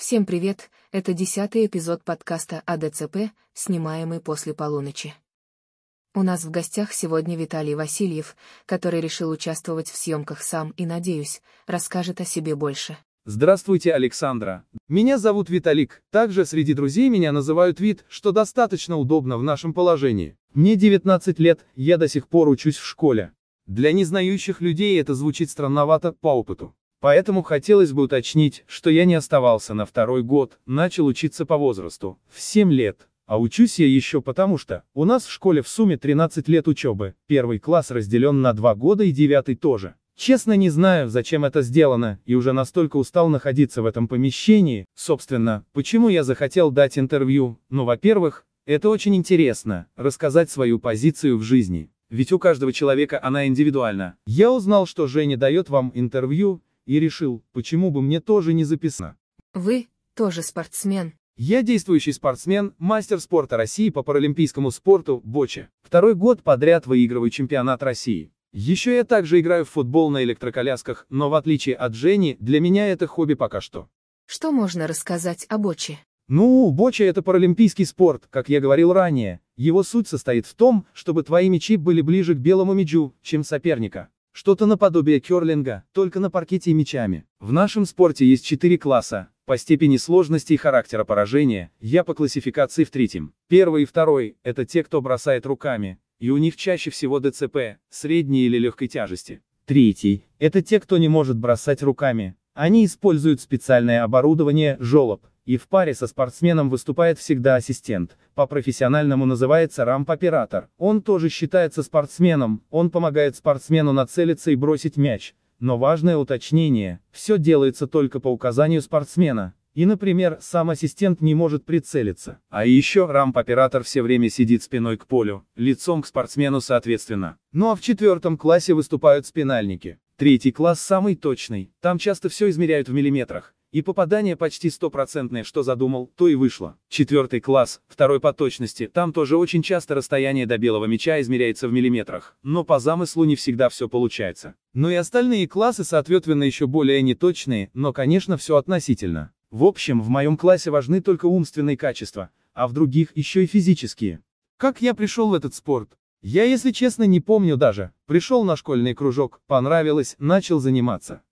Всем привет, это десятый эпизод подкаста АДЦП, снимаемый после полуночи. У нас в гостях сегодня Виталий Васильев, который решил участвовать в съемках сам и, надеюсь, расскажет о себе больше. Здравствуйте, Александра. Меня зовут Виталик, также среди друзей меня называют Вит, что достаточно удобно в нашем положении. Мне 19 лет, я до сих пор учусь в школе. Для незнающих людей это звучит странновато по опыту. Поэтому хотелось бы уточнить, что я не оставался на второй год, начал учиться по возрасту, в 7 лет. А учусь я еще потому что, у нас в школе в сумме 13 лет учебы, первый класс разделен на 2 года и девятый тоже. Честно не знаю, зачем это сделано, и уже настолько устал находиться в этом помещении, собственно, почему я захотел дать интервью, ну во-первых, это очень интересно, рассказать свою позицию в жизни. Ведь у каждого человека она индивидуальна. Я узнал, что Женя дает вам интервью, и решил, почему бы мне тоже не записано. Вы тоже спортсмен. Я действующий спортсмен, мастер спорта России по паралимпийскому спорту, боче. Второй год подряд выигрываю чемпионат России. Еще я также играю в футбол на электроколясках, но в отличие от Жени, для меня это хобби пока что. Что можно рассказать о боче? Ну, боча это паралимпийский спорт, как я говорил ранее. Его суть состоит в том, чтобы твои мячи были ближе к белому мячу, чем соперника. Что-то наподобие керлинга, только на паркете и мячами. В нашем спорте есть четыре класса. По степени сложности и характера поражения, я по классификации в третьем. Первый и второй – это те, кто бросает руками, и у них чаще всего ДЦП, средней или легкой тяжести. Третий – это те, кто не может бросать руками. Они используют специальное оборудование, жолоб, и в паре со спортсменом выступает всегда ассистент, по-профессиональному называется рамп-оператор. Он тоже считается спортсменом, он помогает спортсмену нацелиться и бросить мяч. Но важное уточнение, все делается только по указанию спортсмена. И, например, сам ассистент не может прицелиться. А еще рамп-оператор все время сидит спиной к полю, лицом к спортсмену соответственно. Ну а в четвертом классе выступают спинальники. Третий класс самый точный, там часто все измеряют в миллиметрах. И попадание почти стопроцентное, что задумал, то и вышло. Четвертый класс, второй по точности, там тоже очень часто расстояние до белого мяча измеряется в миллиметрах, но по замыслу не всегда все получается. Ну и остальные классы соответственно еще более неточные, но конечно все относительно. В общем, в моем классе важны только умственные качества, а в других еще и физические. Как я пришел в этот спорт? Я, если честно, не помню даже. Пришел на школьный кружок, понравилось, начал заниматься.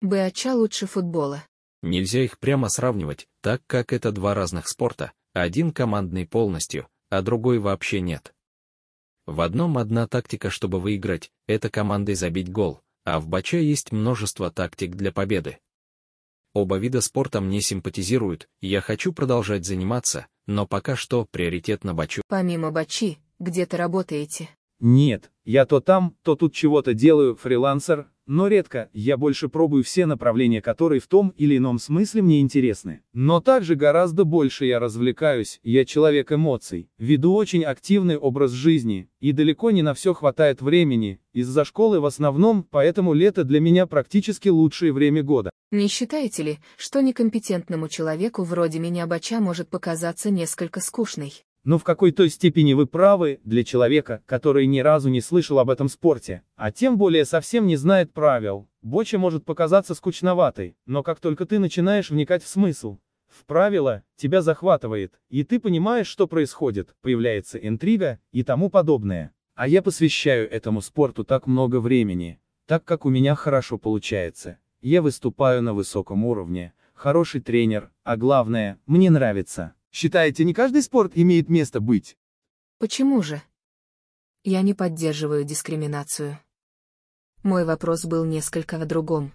БАЧа лучше футбола. Нельзя их прямо сравнивать, так как это два разных спорта, один командный полностью, а другой вообще нет. В одном одна тактика, чтобы выиграть, это командой забить гол, а в бача есть множество тактик для победы. Оба вида спорта мне симпатизируют, я хочу продолжать заниматься, но пока что приоритет на бачу. Помимо бачи, где ты работаете? Нет, я то там, то тут чего-то делаю, фрилансер, но редко, я больше пробую все направления, которые в том или ином смысле мне интересны. Но также гораздо больше я развлекаюсь, я человек эмоций, веду очень активный образ жизни, и далеко не на все хватает времени, из-за школы в основном, поэтому лето для меня практически лучшее время года. Не считаете ли, что некомпетентному человеку вроде меня бача может показаться несколько скучной? Но в какой-то степени вы правы, для человека, который ни разу не слышал об этом спорте, а тем более совсем не знает правил, боча может показаться скучноватой, но как только ты начинаешь вникать в смысл, в правила, тебя захватывает, и ты понимаешь, что происходит, появляется интрига и тому подобное. А я посвящаю этому спорту так много времени, так как у меня хорошо получается. Я выступаю на высоком уровне, хороший тренер, а главное, мне нравится. Считаете, не каждый спорт имеет место быть? Почему же? Я не поддерживаю дискриминацию. Мой вопрос был несколько о другом.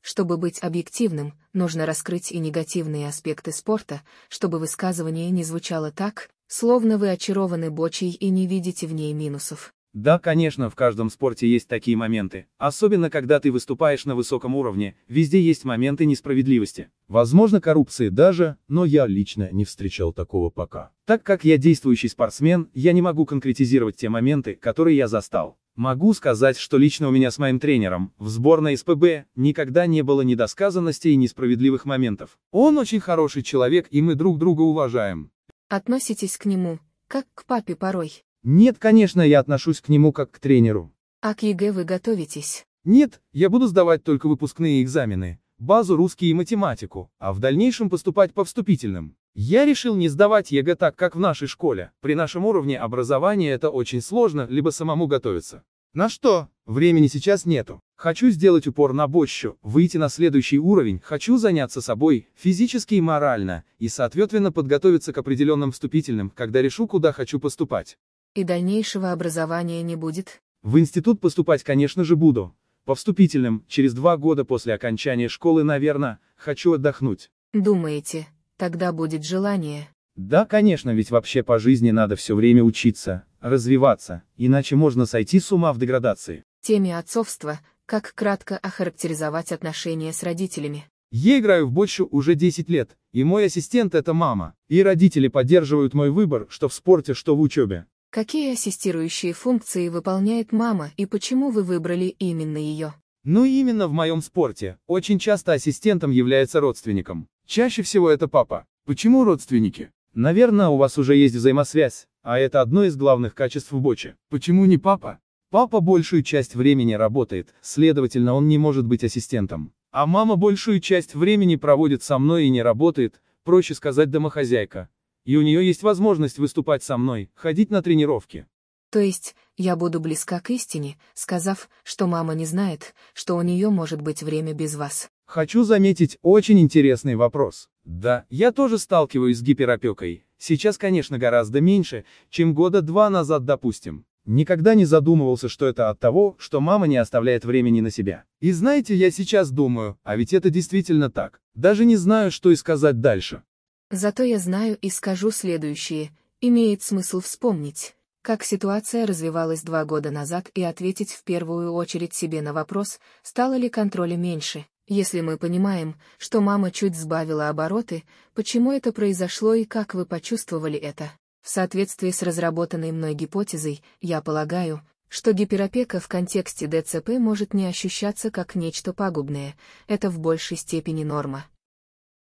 Чтобы быть объективным, нужно раскрыть и негативные аспекты спорта, чтобы высказывание не звучало так, словно вы очарованы бочей и не видите в ней минусов. Да, конечно, в каждом спорте есть такие моменты. Особенно, когда ты выступаешь на высоком уровне, везде есть моменты несправедливости. Возможно, коррупции даже, но я лично не встречал такого пока. Так как я действующий спортсмен, я не могу конкретизировать те моменты, которые я застал. Могу сказать, что лично у меня с моим тренером, в сборной СПБ, никогда не было недосказанностей и несправедливых моментов. Он очень хороший человек, и мы друг друга уважаем. Относитесь к нему, как к папе порой. Нет, конечно, я отношусь к нему как к тренеру. А к ЕГЭ вы готовитесь? Нет, я буду сдавать только выпускные экзамены. базу русский и математику, а в дальнейшем поступать по вступительным. Я решил не сдавать ЕГЭ так, как в нашей школе. При нашем уровне образования это очень сложно, либо самому готовиться. На что? Времени сейчас нету. Хочу сделать упор на боччу, выйти на следующий уровень, хочу заняться собой, физически и морально, и соответственно подготовиться к определенным вступительным, когда решу, куда хочу поступать. И дальнейшего образования не будет? В институт поступать, конечно же, буду. По вступительным, через два года после окончания школы, наверное, хочу отдохнуть. Думаете, тогда будет желание? Да, конечно, ведь вообще по жизни надо все время учиться, развиваться, иначе можно сойти с ума в деградации. Теме отцовства, как кратко охарактеризовать отношения с родителями? Я играю в бочу уже 10 лет, и мой ассистент это мама, и родители поддерживают мой выбор, что в спорте, что в учебе. Какие ассистирующие функции выполняет мама и почему вы выбрали именно ее? Ну именно в моем спорте, очень часто ассистентом является родственником. Чаще всего это папа. Почему родственники? Наверное, у вас уже есть взаимосвязь, а это одно из главных качеств в боче. Почему не папа? Папа большую часть времени работает, следовательно, он не может быть ассистентом. А мама большую часть времени проводит со мной и не работает, проще сказать домохозяйка и у нее есть возможность выступать со мной, ходить на тренировки. То есть, я буду близка к истине, сказав, что мама не знает, что у нее может быть время без вас. Хочу заметить очень интересный вопрос. Да, я тоже сталкиваюсь с гиперопекой. Сейчас, конечно, гораздо меньше, чем года два назад, допустим. Никогда не задумывался, что это от того, что мама не оставляет времени на себя. И знаете, я сейчас думаю, а ведь это действительно так. Даже не знаю, что и сказать дальше. Зато я знаю и скажу следующее, имеет смысл вспомнить, как ситуация развивалась два года назад и ответить в первую очередь себе на вопрос, стало ли контроля меньше, если мы понимаем, что мама чуть сбавила обороты, почему это произошло и как вы почувствовали это. В соответствии с разработанной мной гипотезой, я полагаю, что гиперопека в контексте ДЦП может не ощущаться как нечто пагубное, это в большей степени норма.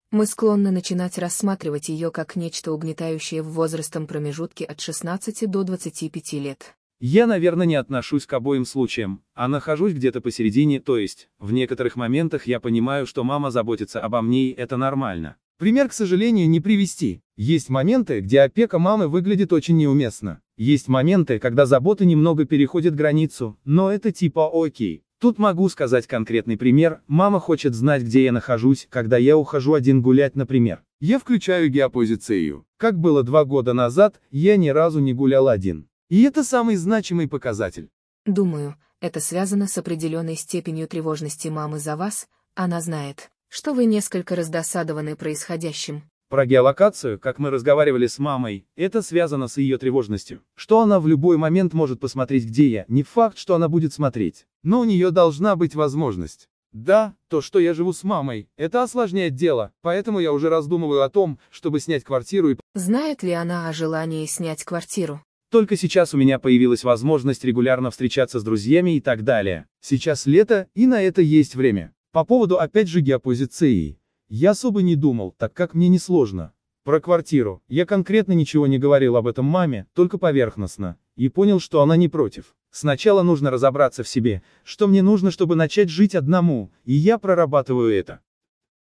Мы склонны начинать рассматривать ее как нечто угнетающее в возрастом промежутке от 16 до 25 лет. Я, наверное, не отношусь к обоим случаям, а нахожусь где-то посередине, то есть, в некоторых моментах я понимаю, что мама заботится обо мне и это нормально. Пример, к сожалению, не привести. Есть моменты, где опека мамы выглядит очень неуместно. Есть моменты, когда забота немного переходит границу, но это типа окей. Тут могу сказать конкретный пример, мама хочет знать, где я нахожусь, когда я ухожу один гулять, например. Я включаю геопозицию. Как было два года назад, я ни разу не гулял один. И это самый значимый показатель. Думаю, это связано с определенной степенью тревожности мамы за вас, она знает, что вы несколько раздосадованы происходящим. Про геолокацию, как мы разговаривали с мамой, это связано с ее тревожностью. Что она в любой момент может посмотреть, где я, не факт, что она будет смотреть. Но у нее должна быть возможность. Да, то, что я живу с мамой, это осложняет дело, поэтому я уже раздумываю о том, чтобы снять квартиру и... Знает ли она о желании снять квартиру? Только сейчас у меня появилась возможность регулярно встречаться с друзьями и так далее. Сейчас лето, и на это есть время. По поводу опять же геопозиции. Я особо не думал, так как мне не сложно. Про квартиру. Я конкретно ничего не говорил об этом маме, только поверхностно. И понял, что она не против. Сначала нужно разобраться в себе, что мне нужно, чтобы начать жить одному, и я прорабатываю это.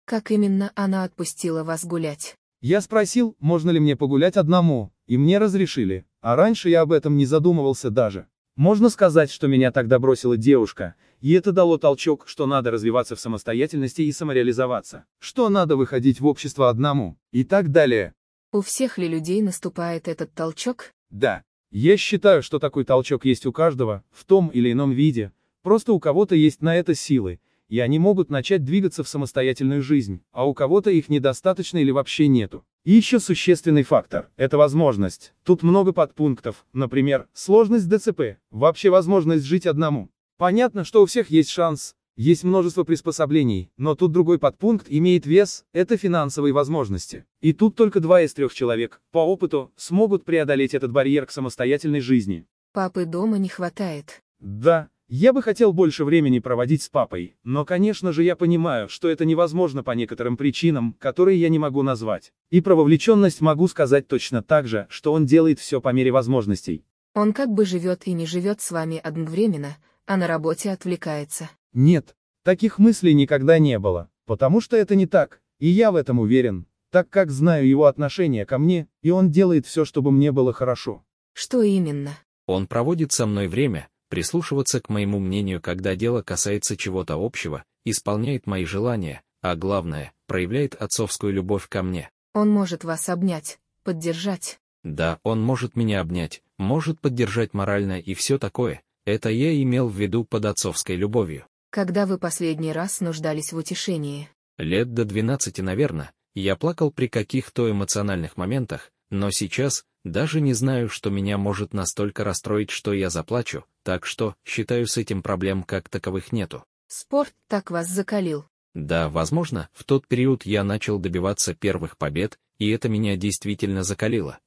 Как именно она отпустила вас гулять? Я спросил, можно ли мне погулять одному, и мне разрешили, а раньше я об этом не задумывался даже. Можно сказать, что меня тогда бросила девушка, и это дало толчок, что надо развиваться в самостоятельности и самореализоваться, что надо выходить в общество одному, и так далее. У всех ли людей наступает этот толчок? Да. Я считаю, что такой толчок есть у каждого, в том или ином виде, просто у кого-то есть на это силы, и они могут начать двигаться в самостоятельную жизнь, а у кого-то их недостаточно или вообще нету. И еще существенный фактор – это возможность. Тут много подпунктов, например, сложность ДЦП, вообще возможность жить одному. Понятно, что у всех есть шанс, есть множество приспособлений, но тут другой подпункт имеет вес – это финансовые возможности. И тут только два из трех человек, по опыту, смогут преодолеть этот барьер к самостоятельной жизни. Папы дома не хватает. Да, я бы хотел больше времени проводить с папой, но конечно же я понимаю, что это невозможно по некоторым причинам, которые я не могу назвать. И про вовлеченность могу сказать точно так же, что он делает все по мере возможностей. Он как бы живет и не живет с вами одновременно, а на работе отвлекается. Нет, таких мыслей никогда не было. Потому что это не так, и я в этом уверен, так как знаю его отношение ко мне, и он делает все, чтобы мне было хорошо. Что именно? Он проводит со мной время, прислушиваться к моему мнению, когда дело касается чего-то общего, исполняет мои желания, а главное, проявляет отцовскую любовь ко мне. Он может вас обнять, поддержать. Да, он может меня обнять, может поддержать морально и все такое. Это я имел в виду под отцовской любовью. Когда вы последний раз нуждались в утешении? Лет до 12, наверное, я плакал при каких-то эмоциональных моментах, но сейчас, даже не знаю, что меня может настолько расстроить, что я заплачу, так что, считаю, с этим проблем как таковых нету. Спорт так вас закалил. Да, возможно, в тот период я начал добиваться первых побед, и это меня действительно закалило.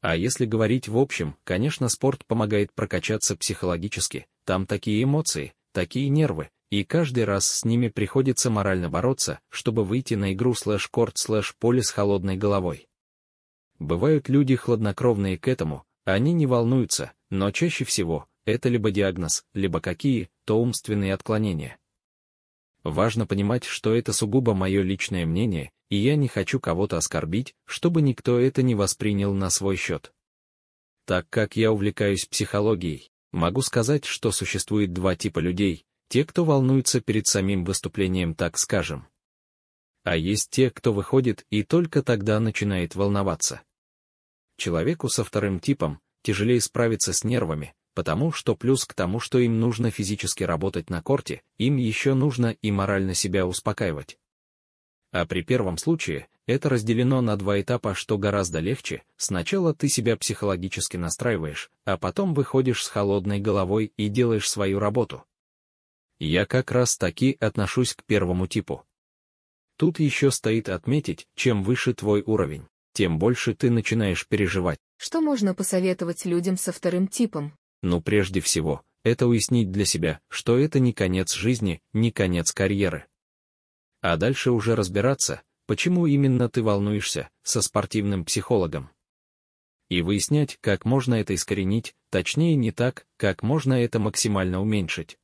А если говорить в общем, конечно, спорт помогает прокачаться психологически, там такие эмоции, такие нервы, и каждый раз с ними приходится морально бороться, чтобы выйти на игру слэш-корт слэш-поле с холодной головой. Бывают люди хладнокровные к этому, они не волнуются, но чаще всего, это либо диагноз, либо какие, то умственные отклонения. Важно понимать, что это сугубо мое личное мнение, и я не хочу кого-то оскорбить, чтобы никто это не воспринял на свой счет. Так как я увлекаюсь психологией, могу сказать, что существует два типа людей, те, кто волнуется перед самим выступлением, так скажем. А есть те, кто выходит и только тогда начинает волноваться. Человеку со вторым типом тяжелее справиться с нервами, потому что плюс к тому, что им нужно физически работать на корте, им еще нужно и морально себя успокаивать. А при первом случае, это разделено на два этапа, что гораздо легче, сначала ты себя психологически настраиваешь, а потом выходишь с холодной головой и делаешь свою работу. Я как раз таки отношусь к первому типу. Тут еще стоит отметить, чем выше твой уровень, тем больше ты начинаешь переживать. Что можно посоветовать людям со вторым типом? Ну прежде всего, это уяснить для себя, что это не конец жизни, не конец карьеры. А дальше уже разбираться, почему именно ты волнуешься, со спортивным психологом. И выяснять, как можно это искоренить, точнее не так, как можно это максимально уменьшить.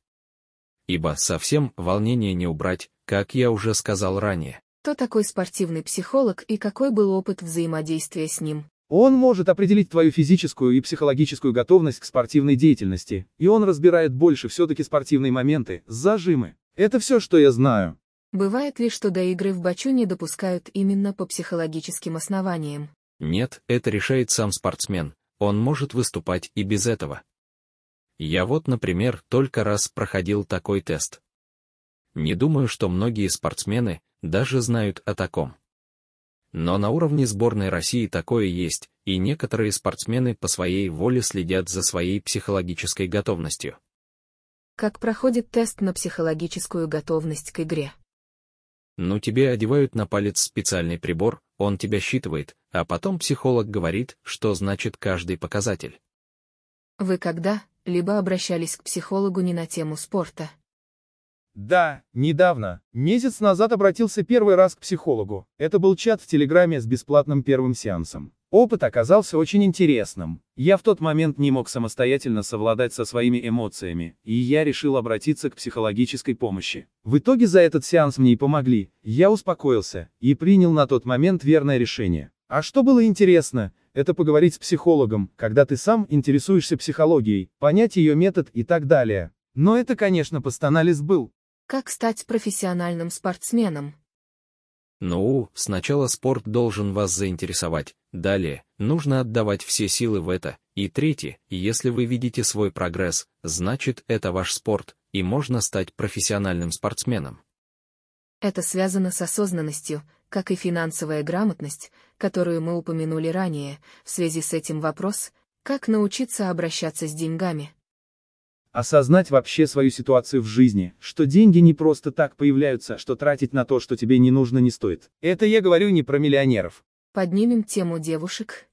Ибо совсем волнение не убрать, как я уже сказал ранее. Кто такой спортивный психолог и какой был опыт взаимодействия с ним? Он может определить твою физическую и психологическую готовность к спортивной деятельности, и он разбирает больше все-таки спортивные моменты, зажимы. Это все, что я знаю. Бывает ли, что до игры в бачу не допускают именно по психологическим основаниям? Нет, это решает сам спортсмен, он может выступать и без этого. Я вот, например, только раз проходил такой тест. Не думаю, что многие спортсмены даже знают о таком. Но на уровне сборной России такое есть, и некоторые спортсмены по своей воле следят за своей психологической готовностью. Как проходит тест на психологическую готовность к игре? Ну тебе одевают на палец специальный прибор, он тебя считывает, а потом психолог говорит, что значит каждый показатель. Вы когда-либо обращались к психологу не на тему спорта? Да, недавно, месяц назад обратился первый раз к психологу. Это был чат в Телеграме с бесплатным первым сеансом. Опыт оказался очень интересным. Я в тот момент не мог самостоятельно совладать со своими эмоциями, и я решил обратиться к психологической помощи. В итоге за этот сеанс мне и помогли, я успокоился, и принял на тот момент верное решение. А что было интересно, это поговорить с психологом, когда ты сам интересуешься психологией, понять ее метод и так далее. Но это, конечно, постанализ был. Как стать профессиональным спортсменом? Ну, сначала спорт должен вас заинтересовать, далее, нужно отдавать все силы в это, и третье, если вы видите свой прогресс, значит это ваш спорт, и можно стать профессиональным спортсменом. Это связано с осознанностью, как и финансовая грамотность, которую мы упомянули ранее, в связи с этим вопрос, как научиться обращаться с деньгами. Осознать вообще свою ситуацию в жизни, что деньги не просто так появляются, что тратить на то, что тебе не нужно, не стоит. Это я говорю не про миллионеров. Поднимем тему девушек.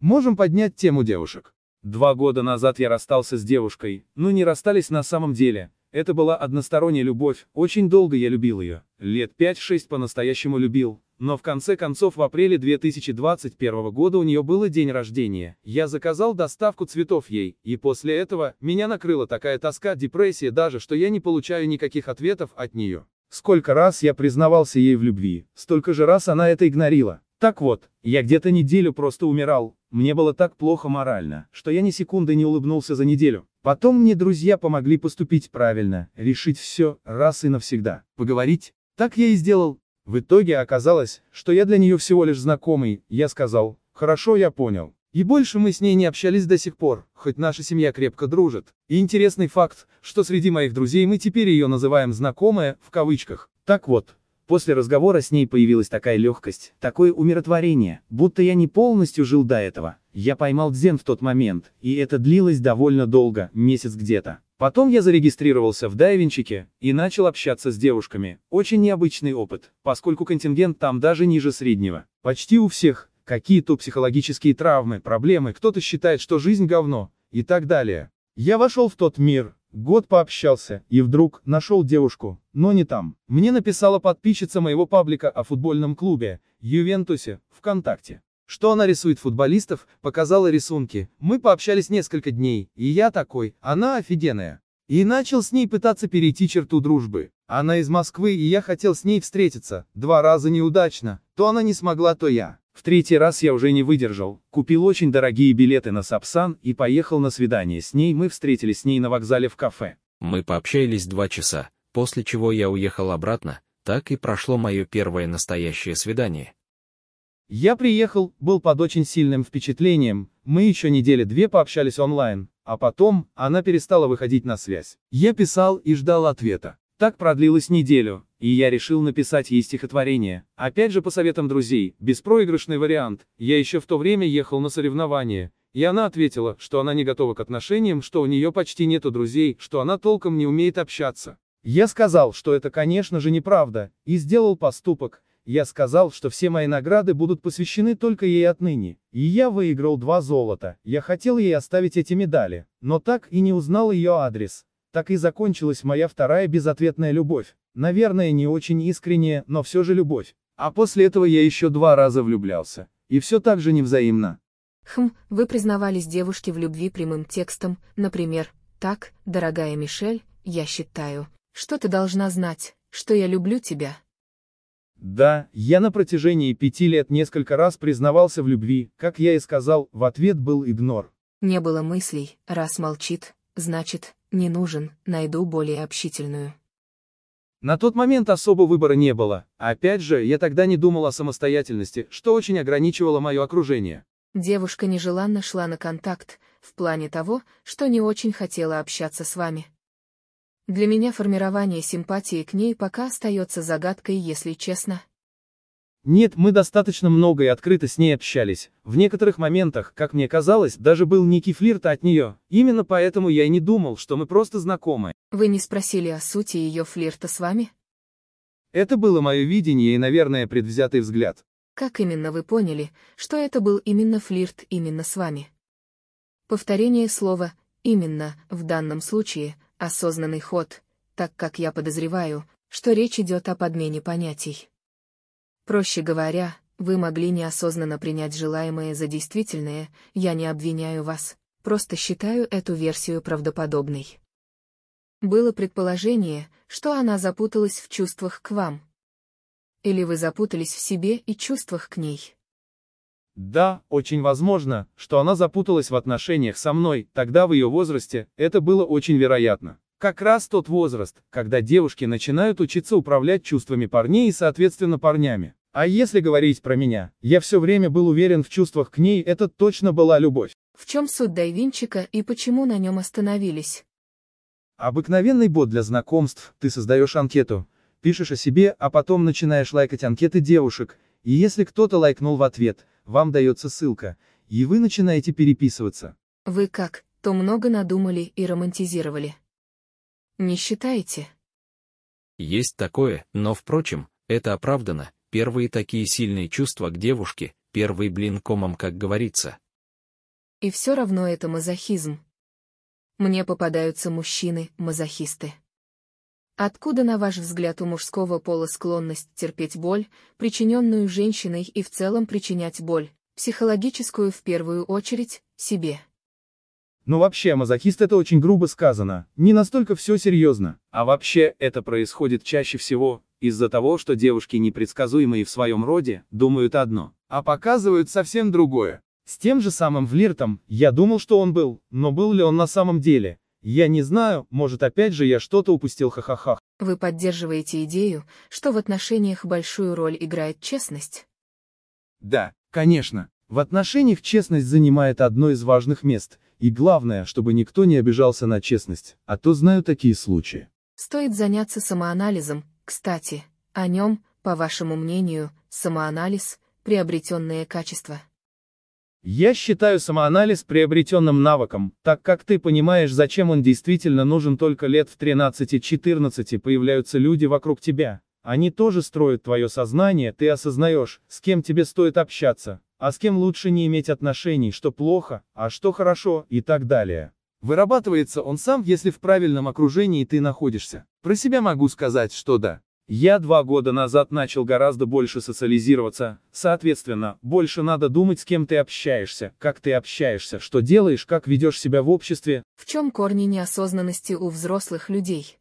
Можем поднять тему девушек. Два года назад я расстался с девушкой, ну не расстались на самом деле. Это была односторонняя любовь, очень долго я любил ее, лет 5-6 по-настоящему любил, но в конце концов в апреле 2021 года у нее было день рождения. Я заказал доставку цветов ей, и после этого меня накрыла такая тоска, депрессия даже, что я не получаю никаких ответов от нее. Сколько раз я признавался ей в любви, столько же раз она это игнорила. Так вот, я где-то неделю просто умирал, мне было так плохо морально, что я ни секунды не улыбнулся за неделю. Потом мне друзья помогли поступить правильно, решить все, раз и навсегда. Поговорить? Так я и сделал. В итоге оказалось, что я для нее всего лишь знакомый, я сказал, хорошо, я понял. И больше мы с ней не общались до сих пор, хоть наша семья крепко дружит. И интересный факт, что среди моих друзей мы теперь ее называем «знакомая», в кавычках. Так вот, После разговора с ней появилась такая легкость, такое умиротворение, будто я не полностью жил до этого. Я поймал дзен в тот момент, и это длилось довольно долго, месяц где-то. Потом я зарегистрировался в дайвинчике и начал общаться с девушками. Очень необычный опыт, поскольку контингент там даже ниже среднего. Почти у всех какие-то психологические травмы, проблемы, кто-то считает, что жизнь говно, и так далее. Я вошел в тот мир, Год пообщался, и вдруг, нашел девушку, но не там. Мне написала подписчица моего паблика о футбольном клубе, Ювентусе, ВКонтакте. Что она рисует футболистов, показала рисунки, мы пообщались несколько дней, и я такой, она офигенная. И начал с ней пытаться перейти черту дружбы. Она из Москвы, и я хотел с ней встретиться, два раза неудачно, то она не смогла, то я. В третий раз я уже не выдержал, купил очень дорогие билеты на Сапсан и поехал на свидание с ней, мы встретились с ней на вокзале в кафе. Мы пообщались два часа, после чего я уехал обратно, так и прошло мое первое настоящее свидание. Я приехал, был под очень сильным впечатлением, мы еще недели две пообщались онлайн, а потом, она перестала выходить на связь. Я писал и ждал ответа. Так продлилось неделю, и я решил написать ей стихотворение. Опять же по советам друзей, беспроигрышный вариант. Я еще в то время ехал на соревнования, и она ответила, что она не готова к отношениям, что у нее почти нету друзей, что она толком не умеет общаться. Я сказал, что это конечно же неправда, и сделал поступок. Я сказал, что все мои награды будут посвящены только ей отныне. И я выиграл два золота. Я хотел ей оставить эти медали, но так и не узнал ее адрес. Так и закончилась моя вторая безответная любовь. Наверное, не очень искренняя, но все же любовь. А после этого я еще два раза влюблялся. И все так же невзаимно. Хм, вы признавались девушке в любви прямым текстом, например, «Так, дорогая Мишель, я считаю, что ты должна знать, что я люблю тебя». Да, я на протяжении пяти лет несколько раз признавался в любви, как я и сказал, в ответ был игнор. Не было мыслей, раз молчит, значит, не нужен, найду более общительную. На тот момент особо выбора не было. Опять же, я тогда не думал о самостоятельности, что очень ограничивало мое окружение. Девушка нежеланно шла на контакт, в плане того, что не очень хотела общаться с вами. Для меня формирование симпатии к ней пока остается загадкой, если честно. Нет, мы достаточно много и открыто с ней общались. В некоторых моментах, как мне казалось, даже был некий флирт от нее. Именно поэтому я и не думал, что мы просто знакомы. Вы не спросили о сути ее флирта с вами? Это было мое видение и, наверное, предвзятый взгляд. Как именно вы поняли, что это был именно флирт именно с вами? Повторение слова «именно» в данном случае – осознанный ход, так как я подозреваю, что речь идет о подмене понятий. Проще говоря, вы могли неосознанно принять желаемое за действительное, я не обвиняю вас, просто считаю эту версию правдоподобной. Было предположение, что она запуталась в чувствах к вам. Или вы запутались в себе и чувствах к ней. Да, очень возможно, что она запуталась в отношениях со мной, тогда в ее возрасте, это было очень вероятно. Как раз тот возраст, когда девушки начинают учиться управлять чувствами парней и соответственно парнями. А если говорить про меня, я все время был уверен в чувствах к ней, это точно была любовь. В чем суть Дайвинчика и почему на нем остановились? Обыкновенный бот для знакомств, ты создаешь анкету, пишешь о себе, а потом начинаешь лайкать анкеты девушек, и если кто-то лайкнул в ответ, вам дается ссылка, и вы начинаете переписываться. Вы как, то много надумали и романтизировали. Не считаете? Есть такое, но впрочем, это оправдано, первые такие сильные чувства к девушке, первый блин комом, как говорится. И все равно это мазохизм. Мне попадаются мужчины-мазохисты. Откуда, на ваш взгляд, у мужского пола склонность терпеть боль, причиненную женщиной и в целом причинять боль, психологическую в первую очередь, себе? Ну вообще, мазохист это очень грубо сказано, не настолько все серьезно. А вообще, это происходит чаще всего, Из-за того, что девушки непредсказуемые в своем роде, думают одно, а показывают совсем другое. С тем же самым флиртом, я думал, что он был, но был ли он на самом деле? Я не знаю, может опять же я что-то упустил ха-ха-ха. Вы поддерживаете идею, что в отношениях большую роль играет честность? Да, конечно. В отношениях честность занимает одно из важных мест, и главное, чтобы никто не обижался на честность, а то знаю такие случаи. Стоит заняться самоанализом, кстати, о нем, по вашему мнению, самоанализ – приобретенное качество. Я считаю самоанализ приобретенным навыком, так как ты понимаешь, зачем он действительно нужен только лет в 13-14 появляются люди вокруг тебя. Они тоже строят твое сознание, ты осознаешь, с кем тебе стоит общаться, а с кем лучше не иметь отношений, что плохо, а что хорошо, и так далее. Вырабатывается он сам, если в правильном окружении ты находишься. Про себя могу сказать, что да. Я два года назад начал гораздо больше социализироваться, соответственно, больше надо думать, с кем ты общаешься, как ты общаешься, что делаешь, как ведешь себя в обществе. В чем корни неосознанности у взрослых людей?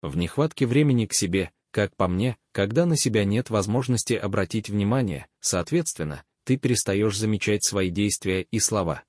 В нехватке времени к себе, как по мне, когда на себя нет возможности обратить внимание, соответственно, ты перестаешь замечать свои действия и слова.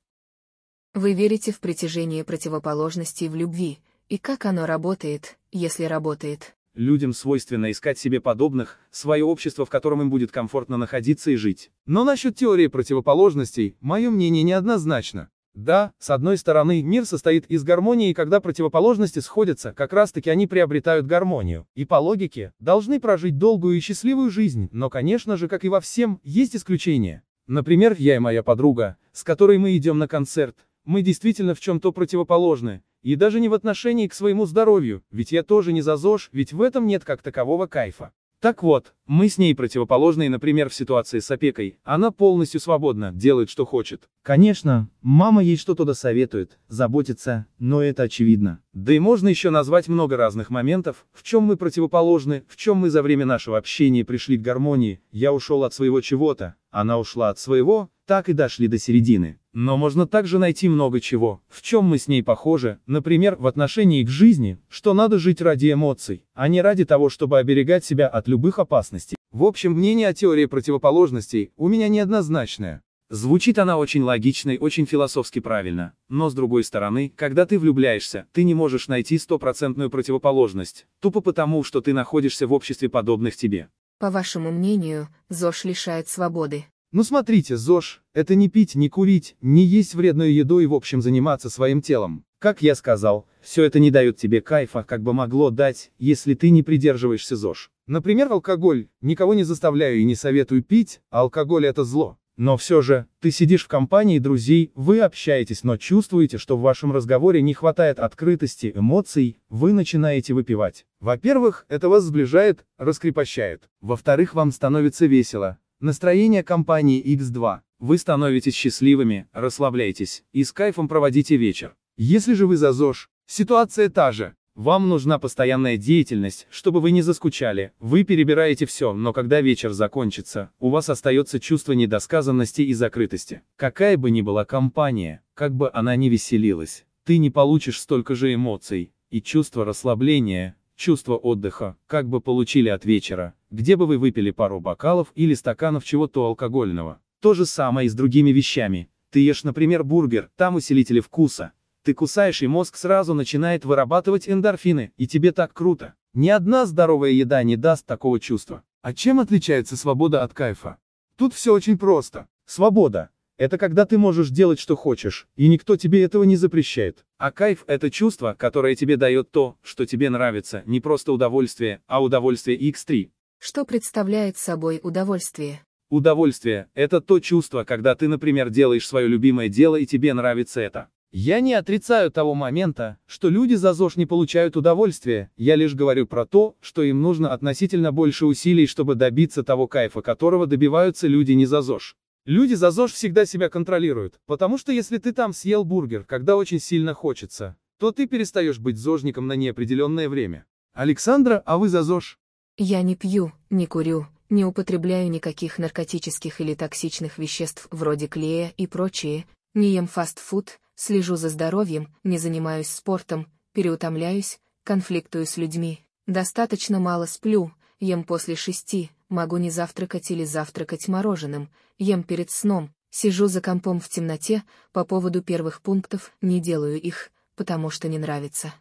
Вы верите в притяжение противоположностей в любви, и как оно работает, если работает? Людям свойственно искать себе подобных, свое общество, в котором им будет комфортно находиться и жить. Но насчет теории противоположностей, мое мнение неоднозначно. Да, с одной стороны, мир состоит из гармонии, и когда противоположности сходятся, как раз-таки они приобретают гармонию. И по логике, должны прожить долгую и счастливую жизнь, но, конечно же, как и во всем, есть исключения. Например, я и моя подруга, с которой мы идем на концерт, мы действительно в чем-то противоположны, и даже не в отношении к своему здоровью, ведь я тоже не за ЗОЖ, ведь в этом нет как такового кайфа. Так вот, мы с ней противоположные, например, в ситуации с опекой. Она полностью свободна, делает, что хочет. Конечно, мама ей что-то досоветует, заботится, но это очевидно. Да и можно еще назвать много разных моментов, в чем мы противоположны, в чем мы за время нашего общения пришли к гармонии. Я ушел от своего чего-то, она ушла от своего, так и дошли до середины. Но можно также найти много чего, в чем мы с ней похожи, например, в отношении к жизни, что надо жить ради эмоций, а не ради того, чтобы оберегать себя от любых опасностей. В общем, мнение о теории противоположностей у меня неоднозначное. Звучит она очень логично и очень философски правильно, но с другой стороны, когда ты влюбляешься, ты не можешь найти стопроцентную противоположность, тупо потому, что ты находишься в обществе подобных тебе. По вашему мнению, ЗОЖ лишает свободы. Ну смотрите, ЗОЖ – это не пить, не курить, не есть вредную еду и в общем заниматься своим телом. Как я сказал, все это не дает тебе кайфа, как бы могло дать, если ты не придерживаешься ЗОЖ. Например, алкоголь. Никого не заставляю и не советую пить, а алкоголь это зло. Но все же, ты сидишь в компании друзей, вы общаетесь, но чувствуете, что в вашем разговоре не хватает открытости, эмоций, вы начинаете выпивать. Во-первых, это вас сближает, раскрепощает. Во-вторых, вам становится весело, Настроение компании X2. Вы становитесь счастливыми, расслабляйтесь и с кайфом проводите вечер. Если же вы за ЗОЖ, ситуация та же. Вам нужна постоянная деятельность, чтобы вы не заскучали. Вы перебираете все, но когда вечер закончится, у вас остается чувство недосказанности и закрытости. Какая бы ни была компания, как бы она ни веселилась, ты не получишь столько же эмоций и чувства расслабления, чувство отдыха, как бы получили от вечера, где бы вы выпили пару бокалов или стаканов чего-то алкогольного. То же самое и с другими вещами. Ты ешь, например, бургер, там усилители вкуса. Ты кусаешь и мозг сразу начинает вырабатывать эндорфины, и тебе так круто. Ни одна здоровая еда не даст такого чувства. А чем отличается свобода от кайфа? Тут все очень просто. Свобода это когда ты можешь делать, что хочешь, и никто тебе этого не запрещает. А кайф – это чувство, которое тебе дает то, что тебе нравится, не просто удовольствие, а удовольствие X3. Что представляет собой удовольствие? Удовольствие – это то чувство, когда ты, например, делаешь свое любимое дело и тебе нравится это. Я не отрицаю того момента, что люди за ЗОЖ не получают удовольствия, я лишь говорю про то, что им нужно относительно больше усилий, чтобы добиться того кайфа, которого добиваются люди не за ЗОЖ. Люди за ЗОЖ всегда себя контролируют, потому что если ты там съел бургер, когда очень сильно хочется, то ты перестаешь быть зожником на неопределенное время. Александра, а вы за ЗОЖ? Я не пью, не курю, не употребляю никаких наркотических или токсичных веществ вроде клея и прочее, не ем фастфуд, слежу за здоровьем, не занимаюсь спортом, переутомляюсь, конфликтую с людьми, достаточно мало сплю, ем после шести, могу не завтракать или завтракать мороженым, ем перед сном, сижу за компом в темноте, по поводу первых пунктов не делаю их, потому что не нравится.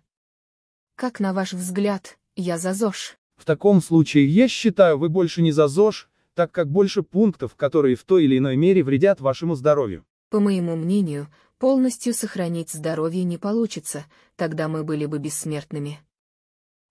Как на ваш взгляд, я за ЗОЖ? В таком случае я считаю, вы больше не за ЗОЖ, так как больше пунктов, которые в той или иной мере вредят вашему здоровью. По моему мнению, полностью сохранить здоровье не получится, тогда мы были бы бессмертными.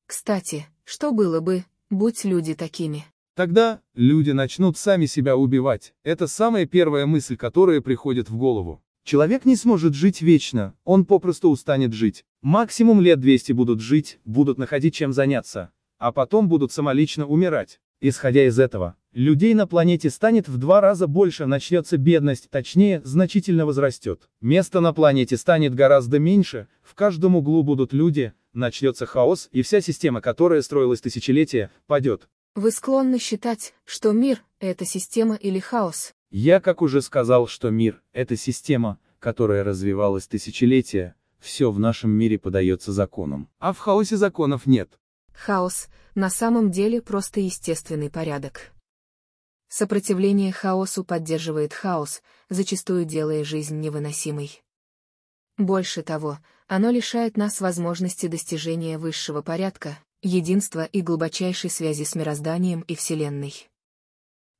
Кстати, что было бы, будь люди такими? Тогда люди начнут сами себя убивать. Это самая первая мысль, которая приходит в голову. Человек не сможет жить вечно, он попросту устанет жить. Максимум лет 200 будут жить, будут находить чем заняться, а потом будут самолично умирать. Исходя из этого, людей на планете станет в два раза больше, начнется бедность, точнее, значительно возрастет. Места на планете станет гораздо меньше, в каждом углу будут люди, начнется хаос, и вся система, которая строилась тысячелетия, падет. Вы склонны считать, что мир — это система или хаос? Я как уже сказал, что мир — это система, которая развивалась тысячелетия, все в нашем мире подается законам. А в хаосе законов нет. Хаос — на самом деле просто естественный порядок. Сопротивление хаосу поддерживает хаос, зачастую делая жизнь невыносимой. Больше того, оно лишает нас возможности достижения высшего порядка, единства и глубочайшей связи с мирозданием и Вселенной.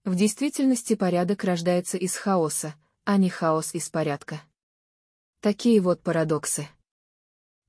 В действительности порядок рождается из хаоса, а не хаос из порядка. Такие вот парадоксы.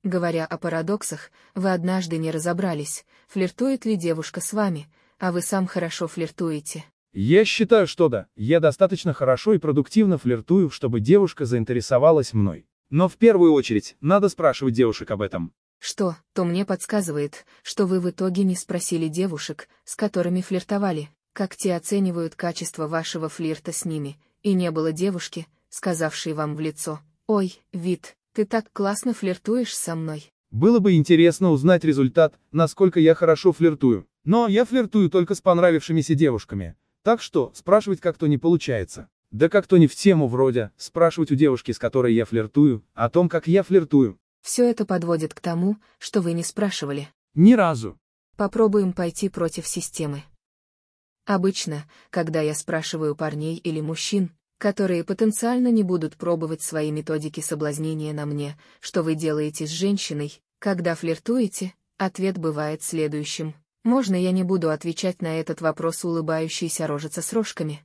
Говоря о парадоксах, вы однажды не разобрались, флиртует ли девушка с вами, а вы сам хорошо флиртуете. Я считаю, что да, я достаточно хорошо и продуктивно флиртую, чтобы девушка заинтересовалась мной. Но в первую очередь, надо спрашивать девушек об этом. Что, то мне подсказывает, что вы в итоге не спросили девушек, с которыми флиртовали, как те оценивают качество вашего флирта с ними, и не было девушки, сказавшей вам в лицо, «Ой, вид, ты так классно флиртуешь со мной. Было бы интересно узнать результат, насколько я хорошо флиртую. Но я флиртую только с понравившимися девушками. Так что, спрашивать как-то не получается. Да как-то не в тему вроде, спрашивать у девушки, с которой я флиртую, о том, как я флиртую. Все это подводит к тому, что вы не спрашивали. Ни разу. Попробуем пойти против системы. Обычно, когда я спрашиваю парней или мужчин, которые потенциально не будут пробовать свои методики соблазнения на мне, что вы делаете с женщиной, когда флиртуете, ответ бывает следующим. Можно я не буду отвечать на этот вопрос улыбающейся рожица с рожками?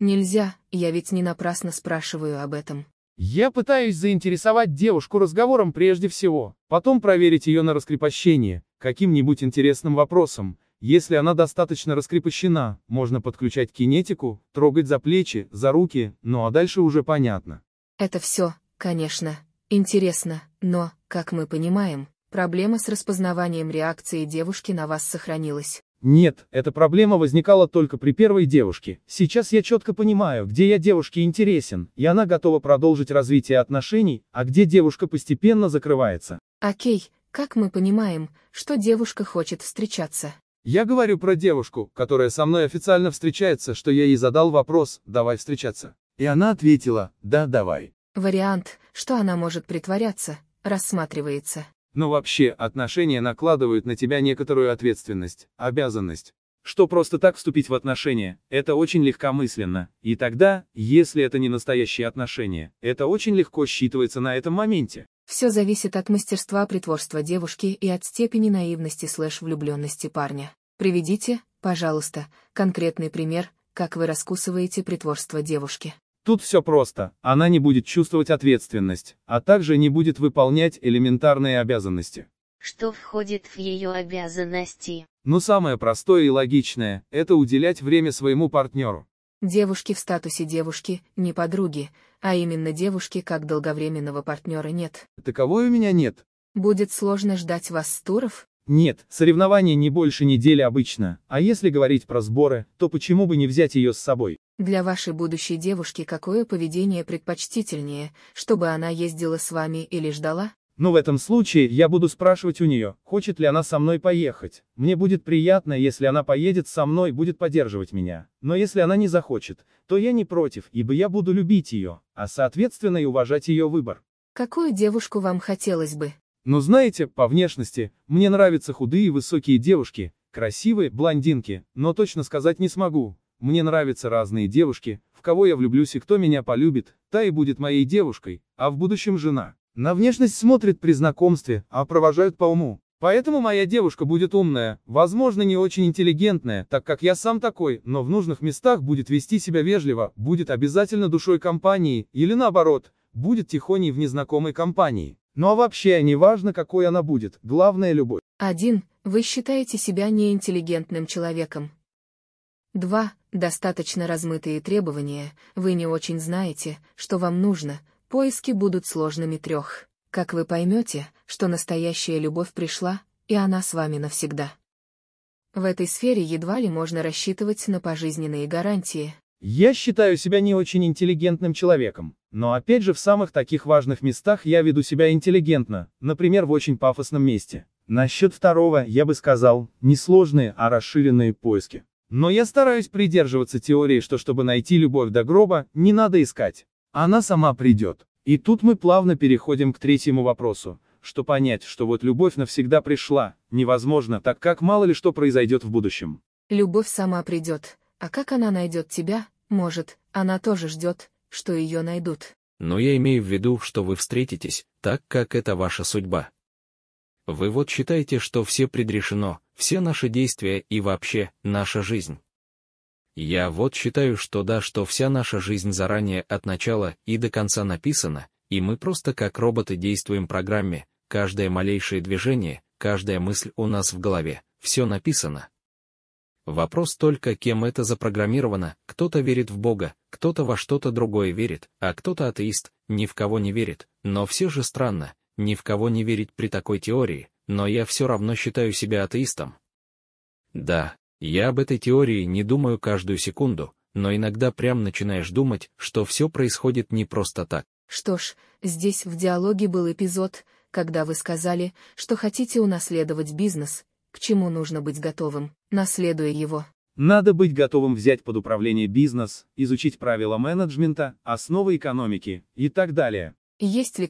Нельзя, я ведь не напрасно спрашиваю об этом. Я пытаюсь заинтересовать девушку разговором прежде всего, потом проверить ее на раскрепощение, каким-нибудь интересным вопросом, если она достаточно раскрепощена, можно подключать кинетику, трогать за плечи, за руки, ну а дальше уже понятно. Это все, конечно, интересно, но, как мы понимаем, проблема с распознаванием реакции девушки на вас сохранилась. Нет, эта проблема возникала только при первой девушке. Сейчас я четко понимаю, где я девушке интересен, и она готова продолжить развитие отношений, а где девушка постепенно закрывается. Окей, как мы понимаем, что девушка хочет встречаться? Я говорю про девушку, которая со мной официально встречается, что я ей задал вопрос, давай встречаться. И она ответила, да, давай. Вариант, что она может притворяться, рассматривается. Но вообще, отношения накладывают на тебя некоторую ответственность, обязанность. Что просто так вступить в отношения, это очень легкомысленно. И тогда, если это не настоящие отношения, это очень легко считывается на этом моменте. Все зависит от мастерства притворства девушки и от степени наивности слэш-влюбленности парня. Приведите, пожалуйста, конкретный пример, как вы раскусываете притворство девушки. Тут все просто. Она не будет чувствовать ответственность, а также не будет выполнять элементарные обязанности. Что входит в ее обязанности? Но самое простое и логичное – это уделять время своему партнеру. Девушки в статусе девушки, не подруги, а именно девушки как долговременного партнера нет. Таковой у меня нет. Будет сложно ждать вас с туров? Нет, соревнования не больше недели обычно, а если говорить про сборы, то почему бы не взять ее с собой? Для вашей будущей девушки какое поведение предпочтительнее, чтобы она ездила с вами или ждала? Но в этом случае я буду спрашивать у нее, хочет ли она со мной поехать. Мне будет приятно, если она поедет со мной, будет поддерживать меня. Но если она не захочет, то я не против, ибо я буду любить ее, а соответственно и уважать ее выбор. Какую девушку вам хотелось бы? Но знаете, по внешности, мне нравятся худые и высокие девушки, красивые, блондинки, но точно сказать не смогу. Мне нравятся разные девушки, в кого я влюблюсь и кто меня полюбит, та и будет моей девушкой, а в будущем жена. На внешность смотрят при знакомстве, а провожают по уму. Поэтому моя девушка будет умная, возможно, не очень интеллигентная, так как я сам такой, но в нужных местах будет вести себя вежливо, будет обязательно душой компании, или наоборот, будет тихоней в незнакомой компании. Ну а вообще, не важно, какой она будет, главное любовь. 1. Вы считаете себя неинтеллигентным человеком. 2. Достаточно размытые требования, вы не очень знаете, что вам нужно, поиски будут сложными 3. Как вы поймете, что настоящая любовь пришла, и она с вами навсегда. В этой сфере едва ли можно рассчитывать на пожизненные гарантии. Я считаю себя не очень интеллигентным человеком, но опять же в самых таких важных местах я веду себя интеллигентно, например в очень пафосном месте. Насчет второго, я бы сказал, не сложные, а расширенные поиски. Но я стараюсь придерживаться теории, что чтобы найти любовь до гроба, не надо искать. Она сама придет. И тут мы плавно переходим к третьему вопросу, что понять, что вот любовь навсегда пришла, невозможно, так как мало ли что произойдет в будущем. Любовь сама придет, а как она найдет тебя, может, она тоже ждет, что ее найдут. Но я имею в виду, что вы встретитесь, так как это ваша судьба. Вы вот считаете, что все предрешено, все наши действия и вообще, наша жизнь. Я вот считаю, что да, что вся наша жизнь заранее от начала и до конца написана, и мы просто как роботы действуем программе, каждое малейшее движение, каждая мысль у нас в голове, все написано. Вопрос только, кем это запрограммировано, кто-то верит в Бога, кто-то во что-то другое верит, а кто-то атеист, ни в кого не верит, но все же странно, ни в кого не верить при такой теории, но я все равно считаю себя атеистом. Да, я об этой теории не думаю каждую секунду, но иногда прям начинаешь думать, что все происходит не просто так. Что ж, здесь в диалоге был эпизод, когда вы сказали, что хотите унаследовать бизнес, к чему нужно быть готовым, наследуя его. Надо быть готовым взять под управление бизнес, изучить правила менеджмента, основы экономики и так далее. Есть ли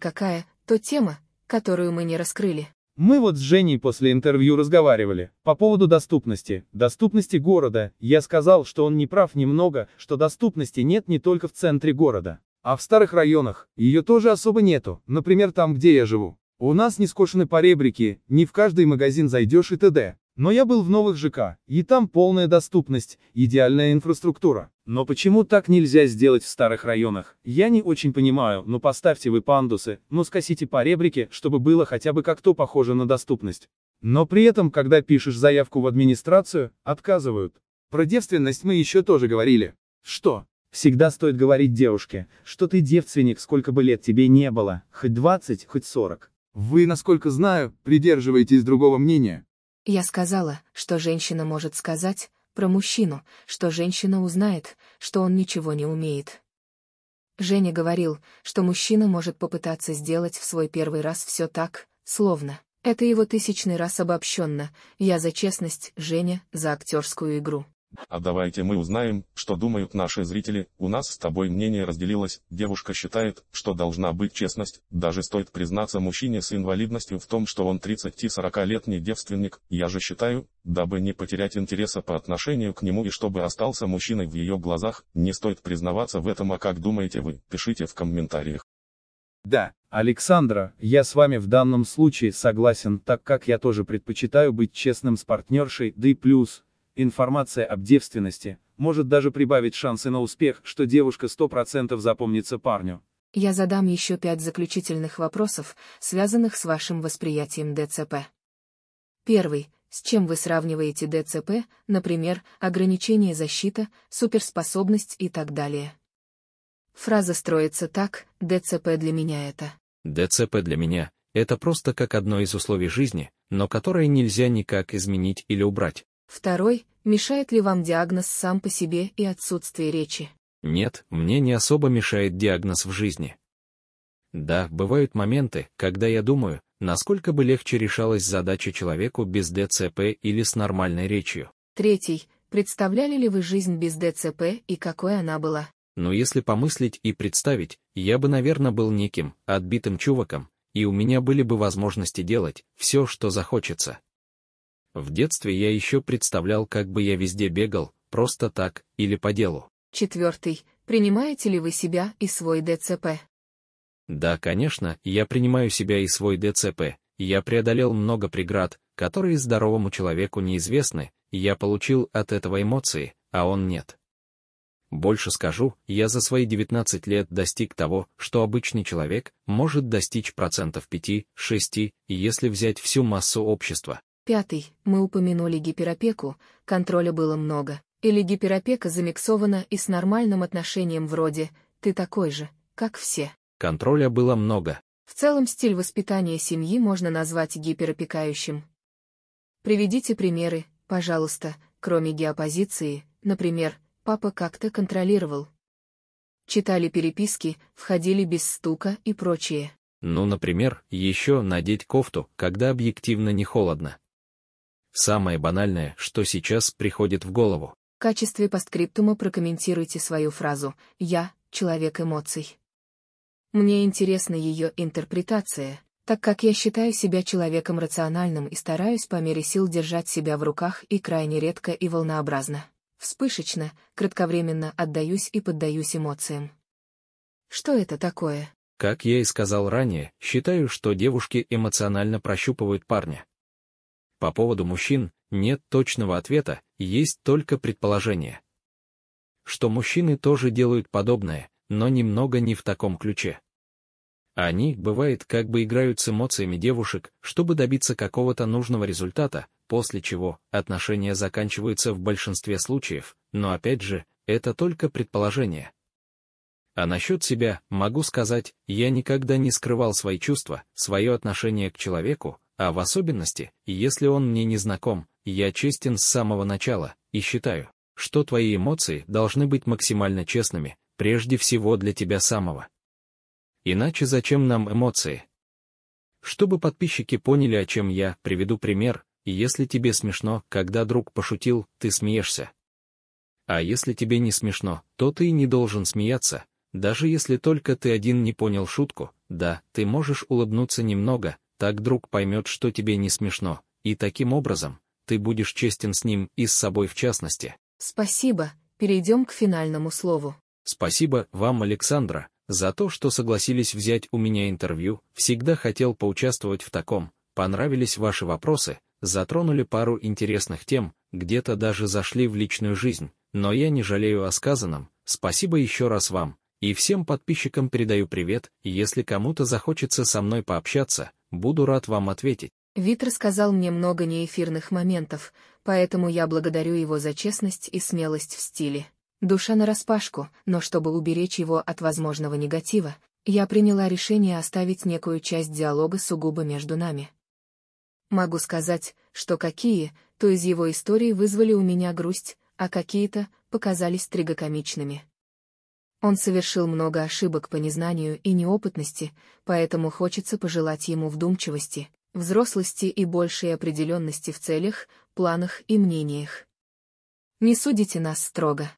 какая-то тема, которую мы не раскрыли? Мы вот с Женей после интервью разговаривали по поводу доступности, доступности города. Я сказал, что он не прав немного, что доступности нет не только в центре города, а в старых районах. Ее тоже особо нету, например, там, где я живу. У нас не скошены поребрики, не в каждый магазин зайдешь и т.д. Но я был в новых ЖК, и там полная доступность, идеальная инфраструктура. Но почему так нельзя сделать в старых районах? Я не очень понимаю, ну поставьте вы пандусы, ну скосите поребрики, чтобы было хотя бы как-то похоже на доступность. Но при этом, когда пишешь заявку в администрацию, отказывают. Про девственность мы еще тоже говорили. Что? Всегда стоит говорить девушке, что ты девственник, сколько бы лет тебе не было, хоть 20, хоть 40. Вы, насколько знаю, придерживаетесь другого мнения. Я сказала, что женщина может сказать про мужчину, что женщина узнает, что он ничего не умеет. Женя говорил, что мужчина может попытаться сделать в свой первый раз все так, словно. Это его тысячный раз обобщенно, я за честность, Женя, за актерскую игру. А давайте мы узнаем, что думают наши зрители. У нас с тобой мнение разделилось. Девушка считает, что должна быть честность. Даже стоит признаться мужчине с инвалидностью в том, что он 30-40-летний девственник. Я же считаю, дабы не потерять интереса по отношению к нему и чтобы остался мужчиной в ее глазах, не стоит признаваться в этом. А как думаете вы? Пишите в комментариях. Да, Александра, я с вами в данном случае согласен, так как я тоже предпочитаю быть честным с партнершей, да и плюс, Информация об девственности может даже прибавить шансы на успех, что девушка 100% запомнится парню. Я задам еще пять заключительных вопросов, связанных с вашим восприятием ДЦП. Первый. С чем вы сравниваете ДЦП, например, ограничение защита, суперспособность и так далее? Фраза строится так, ДЦП для меня это. ДЦП для меня — это просто как одно из условий жизни, но которое нельзя никак изменить или убрать. Второй, мешает ли вам диагноз сам по себе и отсутствие речи? Нет, мне не особо мешает диагноз в жизни. Да, бывают моменты, когда я думаю, насколько бы легче решалась задача человеку без ДЦП или с нормальной речью. Третий, представляли ли вы жизнь без ДЦП и какой она была? Но если помыслить и представить, я бы, наверное, был неким, отбитым чуваком, и у меня были бы возможности делать все, что захочется. В детстве я еще представлял, как бы я везде бегал, просто так, или по делу. Четвертый. Принимаете ли вы себя и свой ДЦП? Да, конечно, я принимаю себя и свой ДЦП. Я преодолел много преград, которые здоровому человеку неизвестны, я получил от этого эмоции, а он нет. Больше скажу, я за свои 19 лет достиг того, что обычный человек может достичь процентов 5-6, если взять всю массу общества. Пятый. Мы упомянули гиперопеку, контроля было много. Или гиперопека замиксована и с нормальным отношением вроде «ты такой же, как все». Контроля было много. В целом стиль воспитания семьи можно назвать гиперопекающим. Приведите примеры, пожалуйста, кроме геопозиции, например, папа как-то контролировал. Читали переписки, входили без стука и прочее. Ну, например, еще надеть кофту, когда объективно не холодно. Самое банальное, что сейчас приходит в голову. В качестве постскриптума прокомментируйте свою фразу «Я – человек эмоций». Мне интересна ее интерпретация, так как я считаю себя человеком рациональным и стараюсь по мере сил держать себя в руках и крайне редко и волнообразно. Вспышечно, кратковременно отдаюсь и поддаюсь эмоциям. Что это такое? Как я и сказал ранее, считаю, что девушки эмоционально прощупывают парня. По поводу мужчин нет точного ответа, есть только предположение. Что мужчины тоже делают подобное, но немного не в таком ключе. Они, бывает, как бы играют с эмоциями девушек, чтобы добиться какого-то нужного результата, после чего отношения заканчиваются в большинстве случаев, но опять же, это только предположение. А насчет себя, могу сказать, я никогда не скрывал свои чувства, свое отношение к человеку, а в особенности, если он мне не знаком, я честен с самого начала, и считаю, что твои эмоции должны быть максимально честными, прежде всего для тебя самого. Иначе зачем нам эмоции? Чтобы подписчики поняли, о чем я, приведу пример, если тебе смешно, когда друг пошутил, ты смеешься. А если тебе не смешно, то ты не должен смеяться, даже если только ты один не понял шутку, да, ты можешь улыбнуться немного, так друг поймет, что тебе не смешно, и таким образом, ты будешь честен с ним и с собой в частности. Спасибо, перейдем к финальному слову. Спасибо вам, Александра, за то, что согласились взять у меня интервью, всегда хотел поучаствовать в таком, понравились ваши вопросы, затронули пару интересных тем, где-то даже зашли в личную жизнь, но я не жалею о сказанном, спасибо еще раз вам, и всем подписчикам передаю привет, если кому-то захочется со мной пообщаться, буду рад вам ответить. Вит рассказал мне много неэфирных моментов, поэтому я благодарю его за честность и смелость в стиле. Душа нараспашку, но чтобы уберечь его от возможного негатива, я приняла решение оставить некую часть диалога сугубо между нами. Могу сказать, что какие, то из его истории вызвали у меня грусть, а какие-то показались тригокомичными. Он совершил много ошибок по незнанию и неопытности, поэтому хочется пожелать ему вдумчивости, взрослости и большей определенности в целях, планах и мнениях. Не судите нас строго.